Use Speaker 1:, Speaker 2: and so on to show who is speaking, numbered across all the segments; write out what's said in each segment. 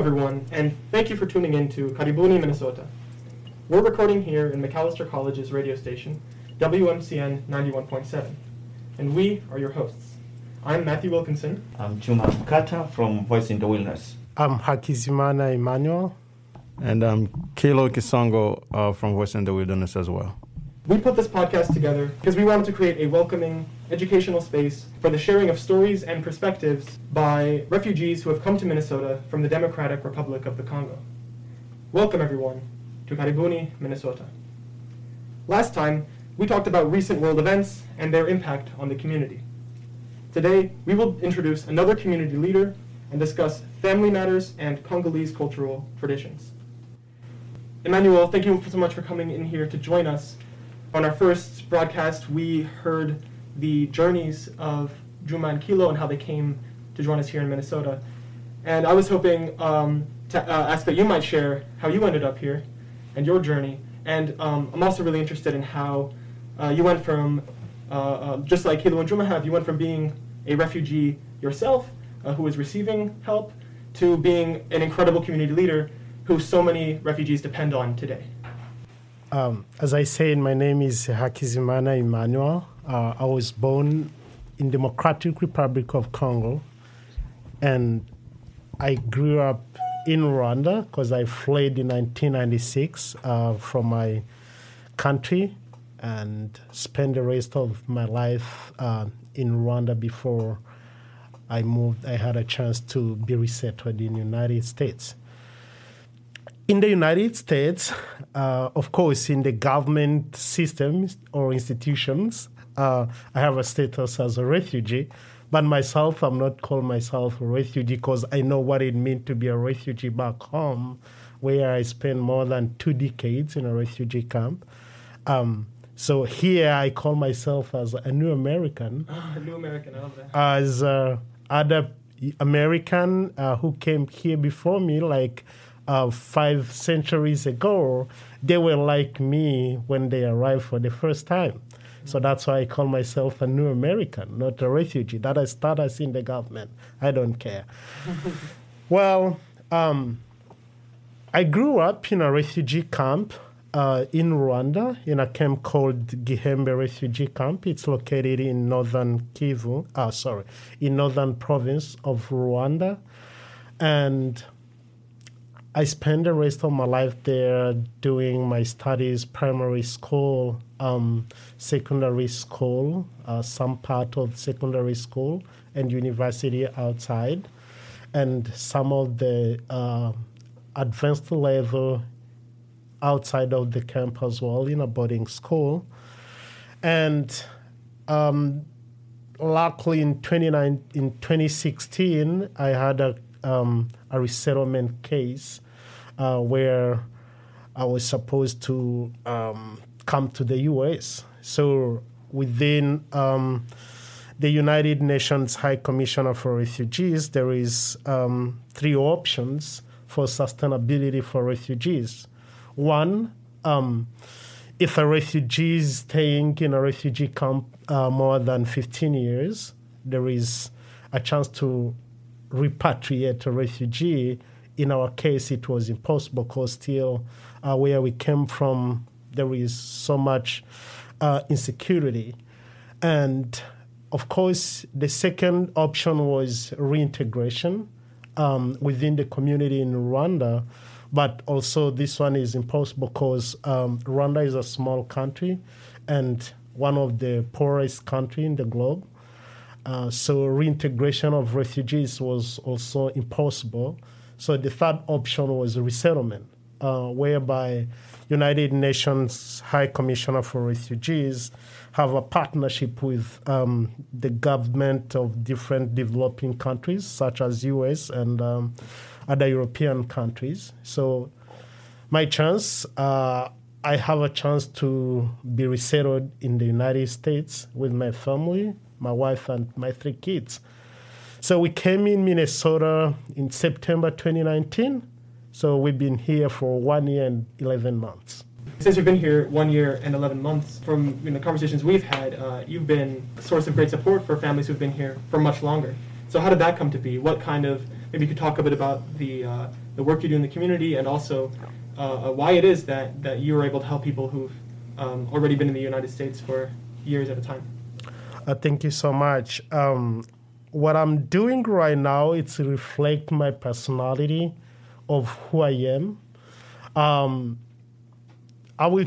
Speaker 1: Hello, everyone, and thank you for tuning in to Karibuni, Minnesota. We're recording here in Macalester College's radio station, WMCN 91.7, and we are your hosts. I'm Matthew Wilkinson.
Speaker 2: I'm Juma Mkata from Voice in the Wilderness.
Speaker 3: I'm Hakizimana Emmanuel.
Speaker 4: And I'm Kilo Kisongo uh, from Voice in the Wilderness as well.
Speaker 1: We put this podcast together because we wanted to create a welcoming, educational space for the sharing of stories and perspectives by refugees who have come to Minnesota from the Democratic Republic of the Congo. Welcome, everyone, to Karibuni, Minnesota. Last time, we talked about recent world events and their impact on the community. Today, we will introduce another community leader and discuss family matters and Congolese cultural traditions. Emmanuel, thank you so much for coming in here to join us. On our first broadcast, we heard the journeys of Juma and Kilo and how they came to join us here in Minnesota. And I was hoping um, to uh, ask that you might share how you ended up here and your journey. And um, I'm also really interested in how uh, you went from, uh, uh just like Kilo and Juma have, you went from being a refugee yourself uh, who was receiving help to being an incredible community leader who so many refugees depend on today?
Speaker 3: Um, as I said, my name is Hakizimana Emmanuel. Uh, I was born in Democratic Republic of Congo, and I grew up in Rwanda because I fled in 1996 uh, from my country and spent the rest of my life uh, in Rwanda before I moved. I had a chance to be resettled in the United States in the United States, uh, of course, in the government systems or institutions, uh, I have a status as a refugee. But myself, I'm not calling myself a refugee because I know what it means to be a refugee back home, where I spent more than two decades in a refugee camp. Um, so here I call myself as a new American.
Speaker 1: Oh, a new American, I love that.
Speaker 3: As uh, other American uh, who came here before me, like uh, five centuries ago, they were like me when they arrived for the first time. So that's why I call myself a new American, not a refugee. That I status in the government. I don't care. well, um, I grew up in a refugee camp uh, in Rwanda, in a camp called Gihembe Refugee Camp. It's located in northern Kivu, uh, sorry, in northern province of Rwanda. And I spent the rest of my life there doing my studies, primary school, um, secondary school, uh, some part of secondary school, and university outside, and some of the uh, advanced level outside of the camp as well in a boarding school. And um, luckily in, 29, in 2016, I had a um, a resettlement case uh, where I was supposed to um, come to the U.S. So within um, the United Nations High Commissioner for Refugees, there is um, three options for sustainability for refugees. One, um, if a refugee is staying in a refugee camp uh, more than 15 years, there is a chance to repatriate a refugee. In our case, it was impossible because still uh, where we came from, there is so much uh, insecurity. And of course, the second option was reintegration um, within the community in Rwanda. But also, this one is impossible because um, Rwanda is a small country and one of the poorest country in the globe. Uh, so reintegration of refugees was also impossible. So the third option was resettlement, uh, whereby United Nations High Commissioner for Refugees have a partnership with um, the government of different developing countries, such as US and um, other European countries. So my chance, uh, I have a chance to be resettled in the United States with my family my wife and my three kids. So we came in Minnesota in September 2019. So we've been here for one year and 11 months.
Speaker 1: Since you've been here one year and 11 months, from you know, conversations we've had, uh, you've been a source of great support for families who've been here for much longer. So how did that come to be? What kind of maybe you could talk a bit about the uh, the work you do in the community and also uh, uh, why it is that that you are able to help people who've um, already been in the United States for years at a time.
Speaker 3: Uh, thank you so much. Um, what I'm doing right now is to reflect my personality of who I am. Um, I will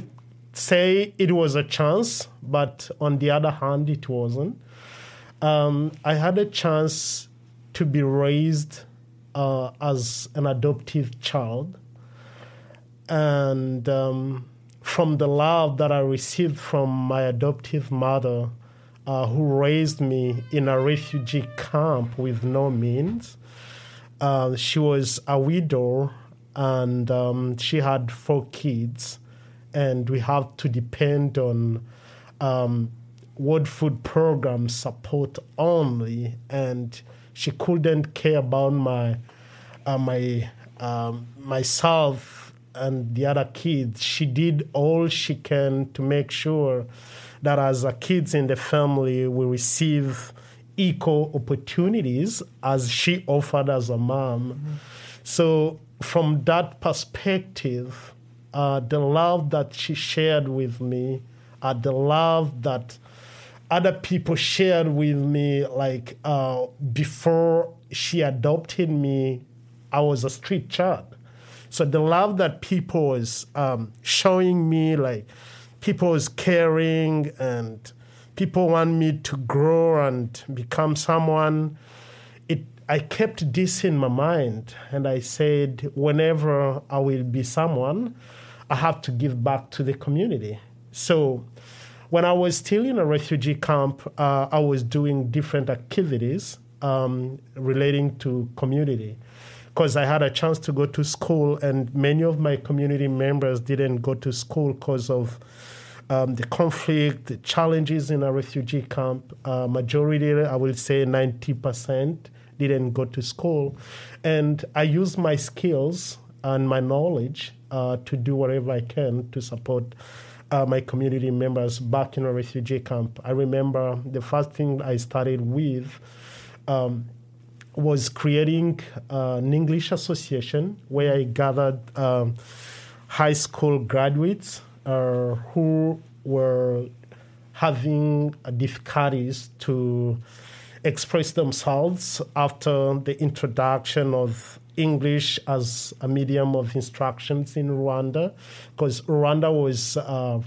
Speaker 3: say it was a chance, but on the other hand, it wasn't. Um, I had a chance to be raised uh, as an adoptive child. And um, from the love that I received from my adoptive mother, uh, who raised me in a refugee camp with no means. Uh, she was a widow and um, she had four kids, and we have to depend on um, World Food Program support only, and she couldn't care about my uh, my um, myself and the other kids. She did all she can to make sure that as kids in the family we receive equal opportunities as she offered as a mom. Mm-hmm. So from that perspective, uh, the love that she shared with me, uh, the love that other people shared with me, like uh, before she adopted me, I was a street child. So the love that people was um, showing me, like people was caring and people want me to grow and become someone. It I kept this in my mind and I said, whenever I will be someone, I have to give back to the community. So when I was still in a refugee camp, uh, I was doing different activities um, relating to community because I had a chance to go to school, and many of my community members didn't go to school because of um, the conflict, the challenges in a refugee camp. Uh, majority, I will say 90%, didn't go to school. And I used my skills and my knowledge uh, to do whatever I can to support uh, my community members back in a refugee camp. I remember the first thing I started with um, was creating uh, an English association where I gathered um, high school graduates uh, who were having difficulties to express themselves after the introduction of English as a medium of instructions in Rwanda, because Rwanda was uh,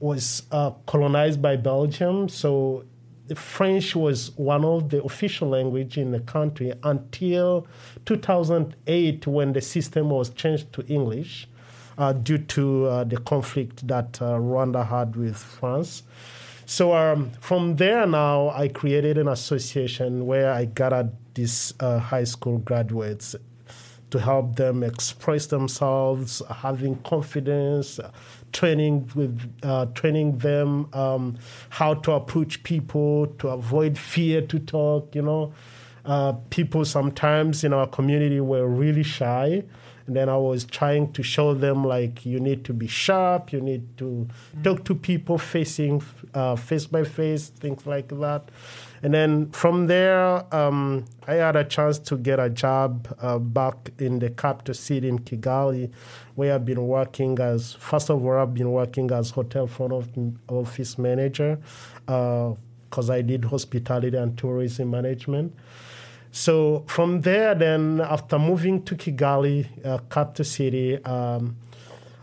Speaker 3: was uh, colonized by Belgium, so French was one of the official language in the country until 2008 when the system was changed to English uh, due to uh, the conflict that uh, Rwanda had with France. So um, from there now, I created an association where I gathered these uh, high school graduates to help them express themselves, having confidence, training with uh, training them um, how to approach people, to avoid fear to talk. You know, uh, people sometimes in our community were really shy. And then I was trying to show them like you need to be sharp, you need to mm-hmm. talk to people facing uh, face by face, things like that. And then from there, um, I had a chance to get a job uh, back in the capital city in Kigali, where I've been working as, first of all, I've been working as hotel front office manager because uh, I did hospitality and tourism management. So from there, then after moving to Kigali, uh, capital city, um,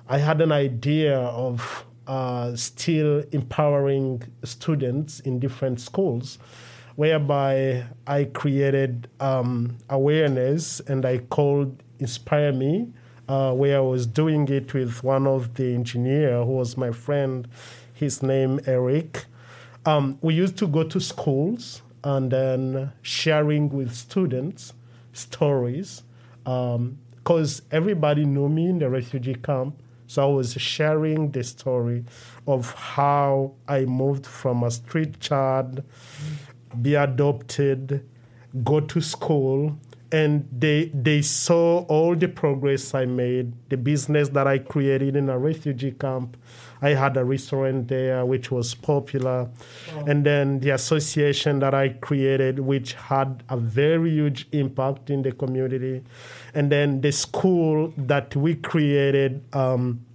Speaker 3: I had an idea of uh, still empowering students in different schools, whereby I created um, awareness and I called Inspire Me, uh, where I was doing it with one of the engineer who was my friend, his name Eric. Um, we used to go to schools and then sharing with students stories because um, everybody knew me in the refugee camp so I was sharing the story of how I moved from a street child, be adopted, go to school, and they they saw all the progress I made, the business that I created in a refugee camp. I had a restaurant there which was popular, and then the association that I created, which had a very huge impact in the community, and then the school that we created. Um,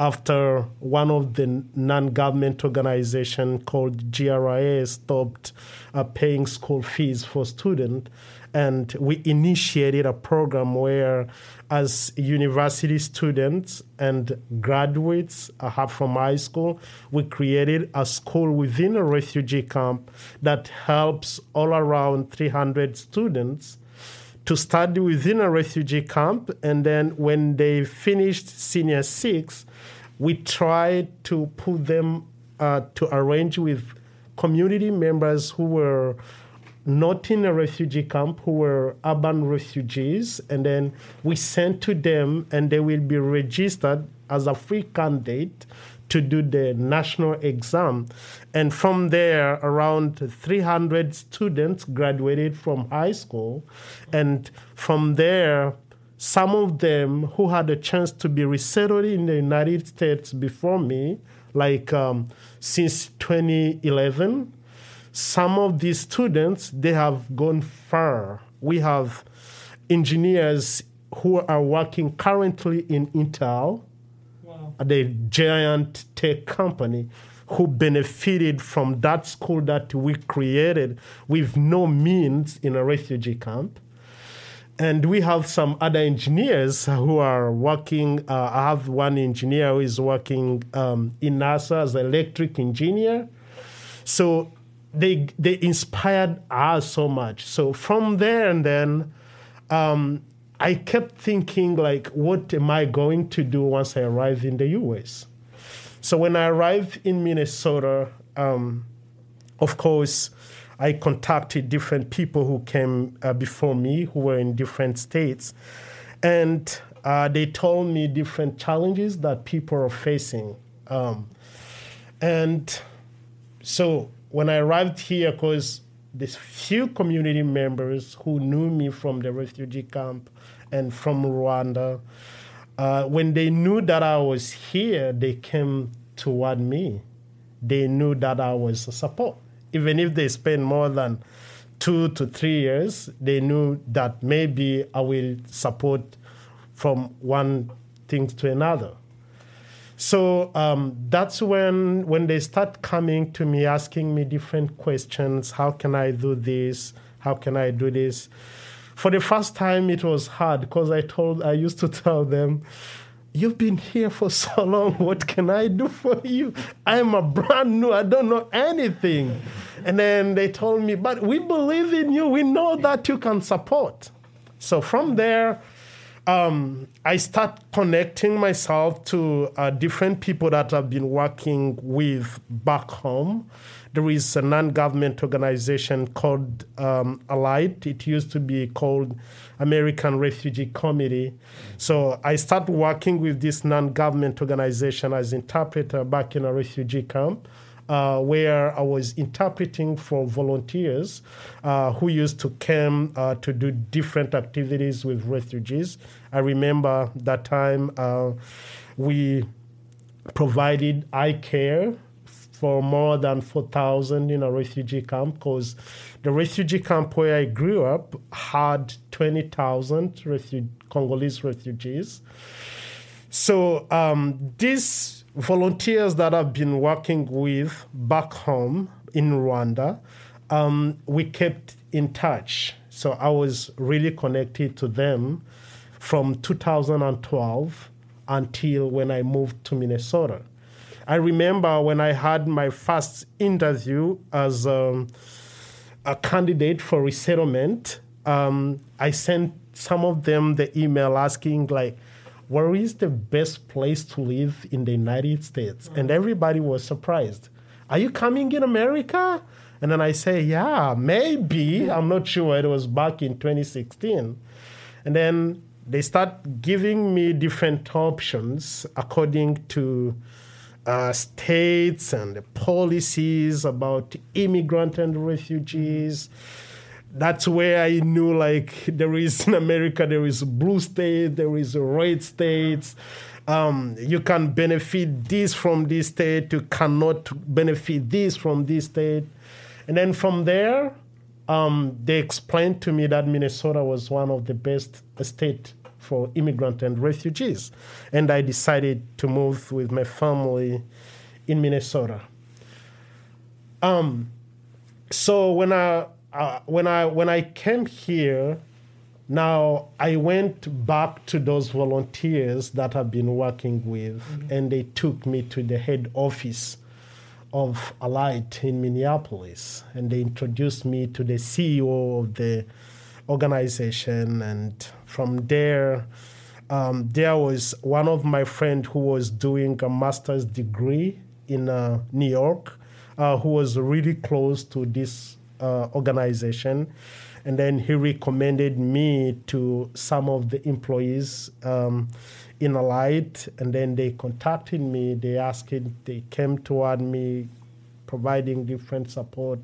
Speaker 3: after one of the non-government organization called GRIA stopped uh, paying school fees for students and we initiated a program where as university students and graduates uh, from high school we created a school within a refugee camp that helps all around 300 students to study within a refugee camp. And then when they finished senior six we tried to put them uh, to arrange with community members who were not in a refugee camp, who were urban refugees, and then we sent to them, and they will be registered as a free candidate to do the national exam. And from there, around 300 students graduated from high school. And from there, some of them who had a chance to be resettled in the United States before me, like um, since 2011, some of these students they have gone far. We have engineers who are working currently in Intel, wow. the giant tech company, who benefited from that school that we created with no means in a refugee camp. And we have some other engineers who are working. Uh, I have one engineer who is working um, in NASA as an electric engineer. So they they inspired us so much. So from there and then, um, I kept thinking like, what am I going to do once I arrive in the U.S. So when I arrived in Minnesota, um, of course, I contacted different people who came uh, before me who were in different states, and uh, they told me different challenges that people are facing. Um, and so when I arrived here, because there's few community members who knew me from the refugee camp and from Rwanda. Uh, when they knew that I was here, they came toward me. They knew that I was a support even if they spend more than two to three years, they knew that maybe I will support from one thing to another. So um, that's when when they start coming to me asking me different questions. How can I do this? How can I do this? For the first time, it was hard because I told I used to tell them, You've been here for so long. What can I do for you? I'm a brand new, I don't know anything. And then they told me, But we believe in you. We know that you can support. So from there, um, I start connecting myself to uh, different people that I've been working with back home. There is a non government organization called um. It used to be called American Refugee Committee. So I started working with this non government organization as interpreter back in a refugee camp. Uh, where I was interpreting for volunteers uh, who used to come uh, to do different activities with refugees. I remember that time uh, we provided eye care for more than 4,000 in a refugee camp because the refugee camp where I grew up had 20,000 refu- Congolese refugees. So um, these volunteers that I've been working with back home in Rwanda, um, we kept in touch. So I was really connected to them from 2012 until when I moved to Minnesota. I remember when I had my first interview as um, a candidate for resettlement, um, I sent some of them the email asking, like, where is the best place to live in the United States? And everybody was surprised. Are you coming in America? And then I say, yeah, maybe. I'm not sure. It was back in 2016. And then they start giving me different options according to uh, states and the policies about immigrant and refugees. that's where I knew like there is in America there is blue state, there is red states. Um, you can benefit this from this state, you cannot benefit this from this state. And then from there, um, they explained to me that Minnesota was one of the best states for immigrant and refugees. And I decided to move with my family in Minnesota. Um, so when I uh, when I when I came here, now I went back to those volunteers that I've been working with, mm-hmm. and they took me to the head office of Alight in Minneapolis, and they introduced me to the CEO of the organization, and from there. Um, there was one of my friend who was doing a master's degree in uh, New York, uh, who was really close to this uh, organization. And then he recommended me to some of the employees um, in Alight. And then they contacted me. They asked, they came toward me, providing different support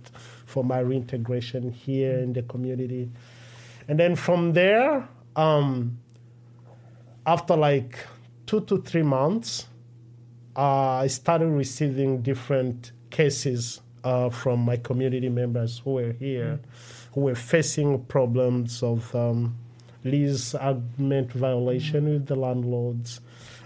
Speaker 3: for my reintegration here in the community. And then from there, um, after like two to three months, uh, I started receiving different cases uh, from my community members who were here, mm. who were facing problems of um, lease agreement violation mm. with the landlords,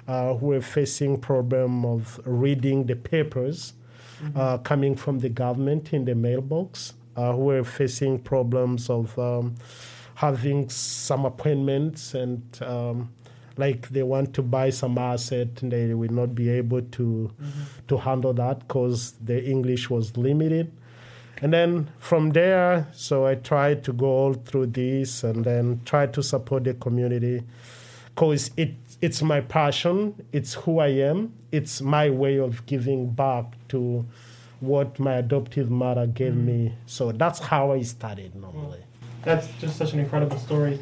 Speaker 3: uh, who were facing problem of reading the papers mm-hmm. uh, coming from the government in the mailbox, uh, who were facing problems of um, having some appointments and um, like they want to buy some asset and they will not be able to mm-hmm. to handle that because the English was limited. And then from there, so I tried to go all through this and then try to support the community because it it's my passion, it's who I am, it's my way of giving back to what my adoptive mother gave mm-hmm. me. So that's how I started normally.
Speaker 1: That's just such an incredible story.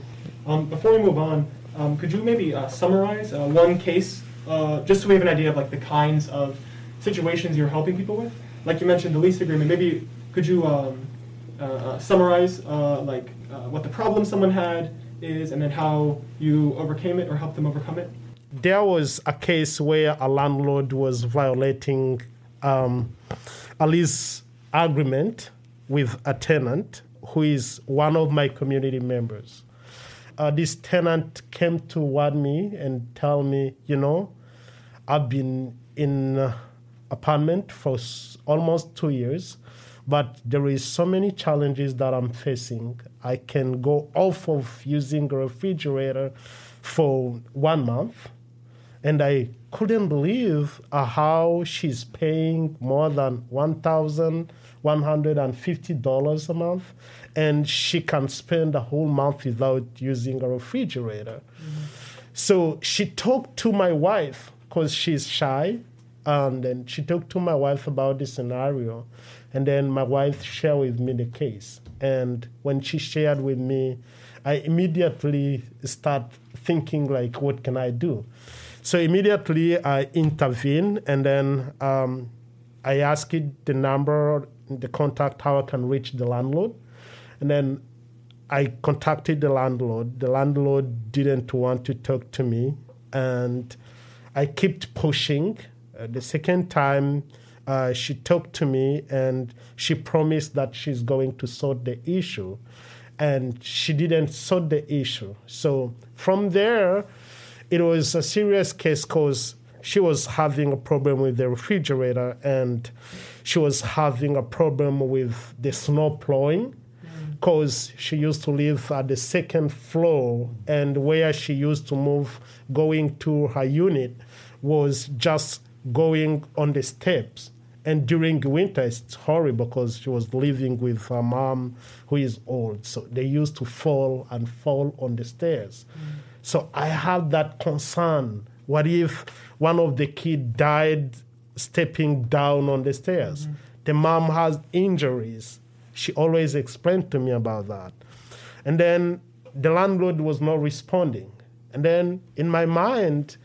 Speaker 1: Um, before we move on, um, could you maybe uh, summarize uh, one case, uh, just so we have an idea of like the kinds of situations you're helping people with? Like you mentioned the lease agreement. Maybe could you um, uh, uh, summarize uh, like what the problem someone had is, and then how you overcame it or helped them overcome it?
Speaker 3: There was a case where a landlord was violating um, a lease agreement with a tenant who is one of my community members uh, this tenant came toward me and tell me, you know, I've been in uh, apartment for s- almost two years, but there is so many challenges that I'm facing. I can go off of using a refrigerator for one month, and I couldn't believe uh, how she's paying more than one thousand one hundred and fifty dollars a month, and she can spend a whole month without using a refrigerator. Mm-hmm. So she talked to my wife because she's shy, and then she talked to my wife about the scenario, and then my wife shared with me the case. And when she shared with me, I immediately start thinking like, what can I do? So immediately I intervene, and then um, I asked the number, the contact, how I can reach the landlord. And then I contacted the landlord. The landlord didn't want to talk to me, and I kept pushing. Uh, the second time, uh, she talked to me and she promised that she's going to sort the issue, and she didn't sort the issue. So from there, it was a serious case because she was having a problem with the refrigerator and she was having a problem with the snow plowing because she used to live at the second floor and where she used to move going to her unit was just going on the steps. And during winter it's horrible because she was living with her mom who is old. So they used to fall and fall on the stairs. Mm. so i had that concern. What if one of the kids died stepping down on the stairs mm-hmm. the mom has injuries she always explained to me about that. And then the landlord was not responding. And then in my mind,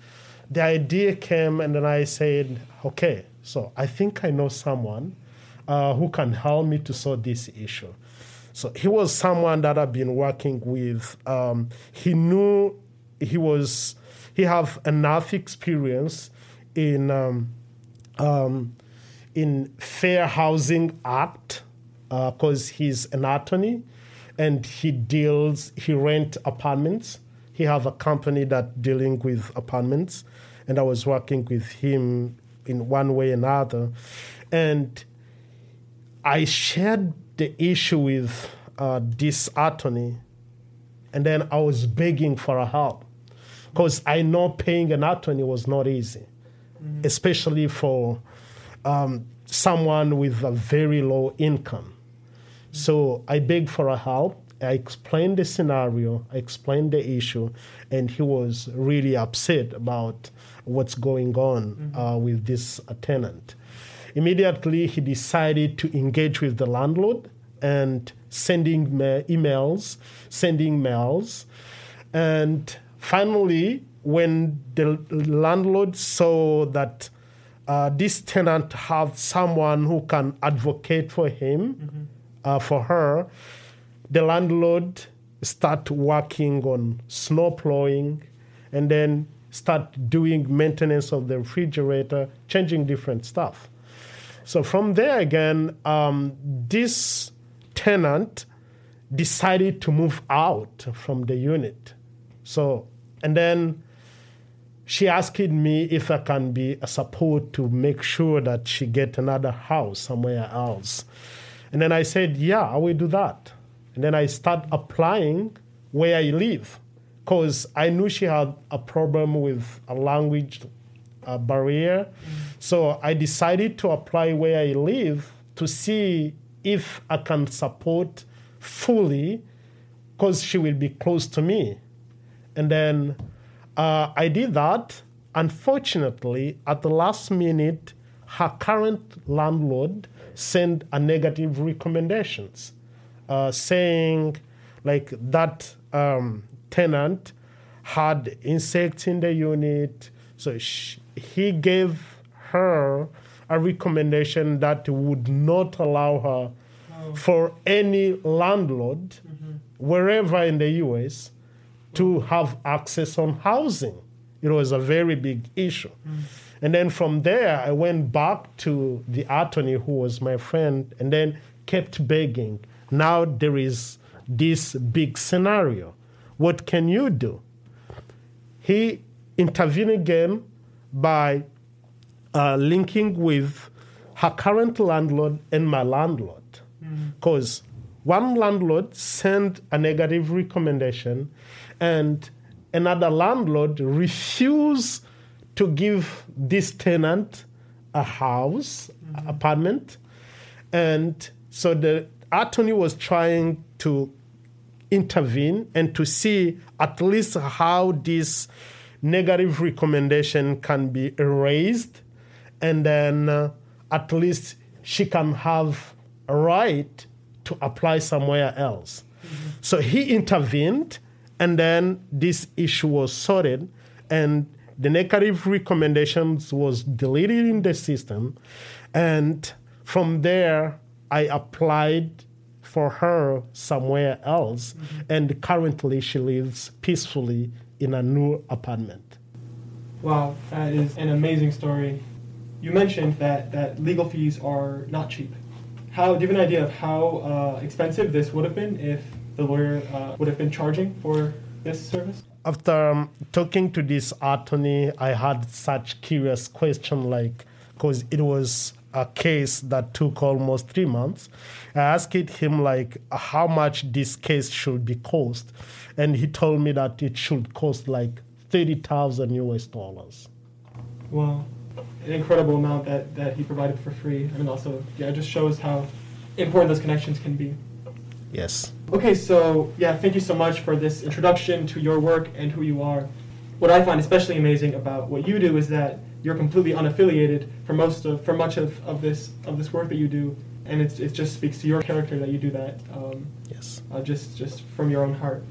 Speaker 3: the idea came, and then I said, okay, so I think I know someone uh, who can help me to solve this issue. So he was someone that I've been working with. Um, he knew he was he have enough experience in um, um, in Fair Housing Act because uh, he's an attorney and he deals he rent apartments. He have a company that dealing with apartments, and I was working with him in one way another, and I shared the issue with uh, this attorney, and then I was begging for a help. Because I know paying an attorney was not easy, mm-hmm. especially for um, someone with a very low income. So I begged for a help. I explained the scenario, I explained the issue, and he was really upset about what's going on mm-hmm. uh, with this tenant. Immediately, he decided to engage with the landlord and sending ma- emails, sending mails. And finally, when the landlord saw that uh, this tenant have someone who can advocate for him, mm-hmm. uh, for her, the landlord start working on snow plowing and then start doing maintenance of the refrigerator, changing different stuff. So from there again, um, this tenant decided to move out from the unit. So, and then she asked me if I can be a support to make sure that she get another house somewhere else. And then I said, yeah, I will do that. And then I start applying where I live because I knew she had a problem with a language a barrier. Mm-hmm. So I decided to apply where I live to see if I can support fully because she will be close to me. And then uh, I did that. Unfortunately, at the last minute, her current landlord sent a negative recommendations uh, saying like that um, tenant had insects in the unit. So she, he gave her a recommendation that would not allow her oh. for any landlord mm-hmm. wherever in the US to have access on housing. It was a very big issue. Mm. And then from there, I went back to the attorney who was my friend and then kept begging. Now there is this big scenario. What can you do? He intervened again by uh, linking with her current landlord and my landlord. Because mm. one landlord sent a negative recommendation and another landlord refused to give this tenant a house, mm-hmm. apartment. And so the attorney was trying to intervene and to see at least how this negative recommendation can be erased, and then uh, at least she can have a right to apply somewhere else. Mm-hmm. So he intervened, and then this issue was sorted, and the negative recommendations was deleted in the system, and from there I applied for her somewhere else, mm-hmm. and currently she lives peacefully in a new apartment.
Speaker 1: Wow, that is an amazing story. You mentioned that, that legal fees are not cheap. How do you have an idea of how uh, expensive this would have been if the lawyer uh, would have been charging for this service?
Speaker 3: After um, talking to this attorney, I had such curious question like, because it was a case that took almost three months. I asked him like how much this case should be cost, and he told me that it should cost like thirty thousand US dollars.
Speaker 1: Well, an incredible amount that, that he provided for free. I mean, also yeah, it just shows how important those connections can be.
Speaker 3: Yes.
Speaker 1: Okay, so yeah, thank you so much for this introduction to your work and who you are. What I find especially amazing about what you do is that you're completely unaffiliated for most of for much of, of this of this work that you do and it's, it just speaks to your character that you do that
Speaker 3: um, yes
Speaker 1: uh, just just from your own heart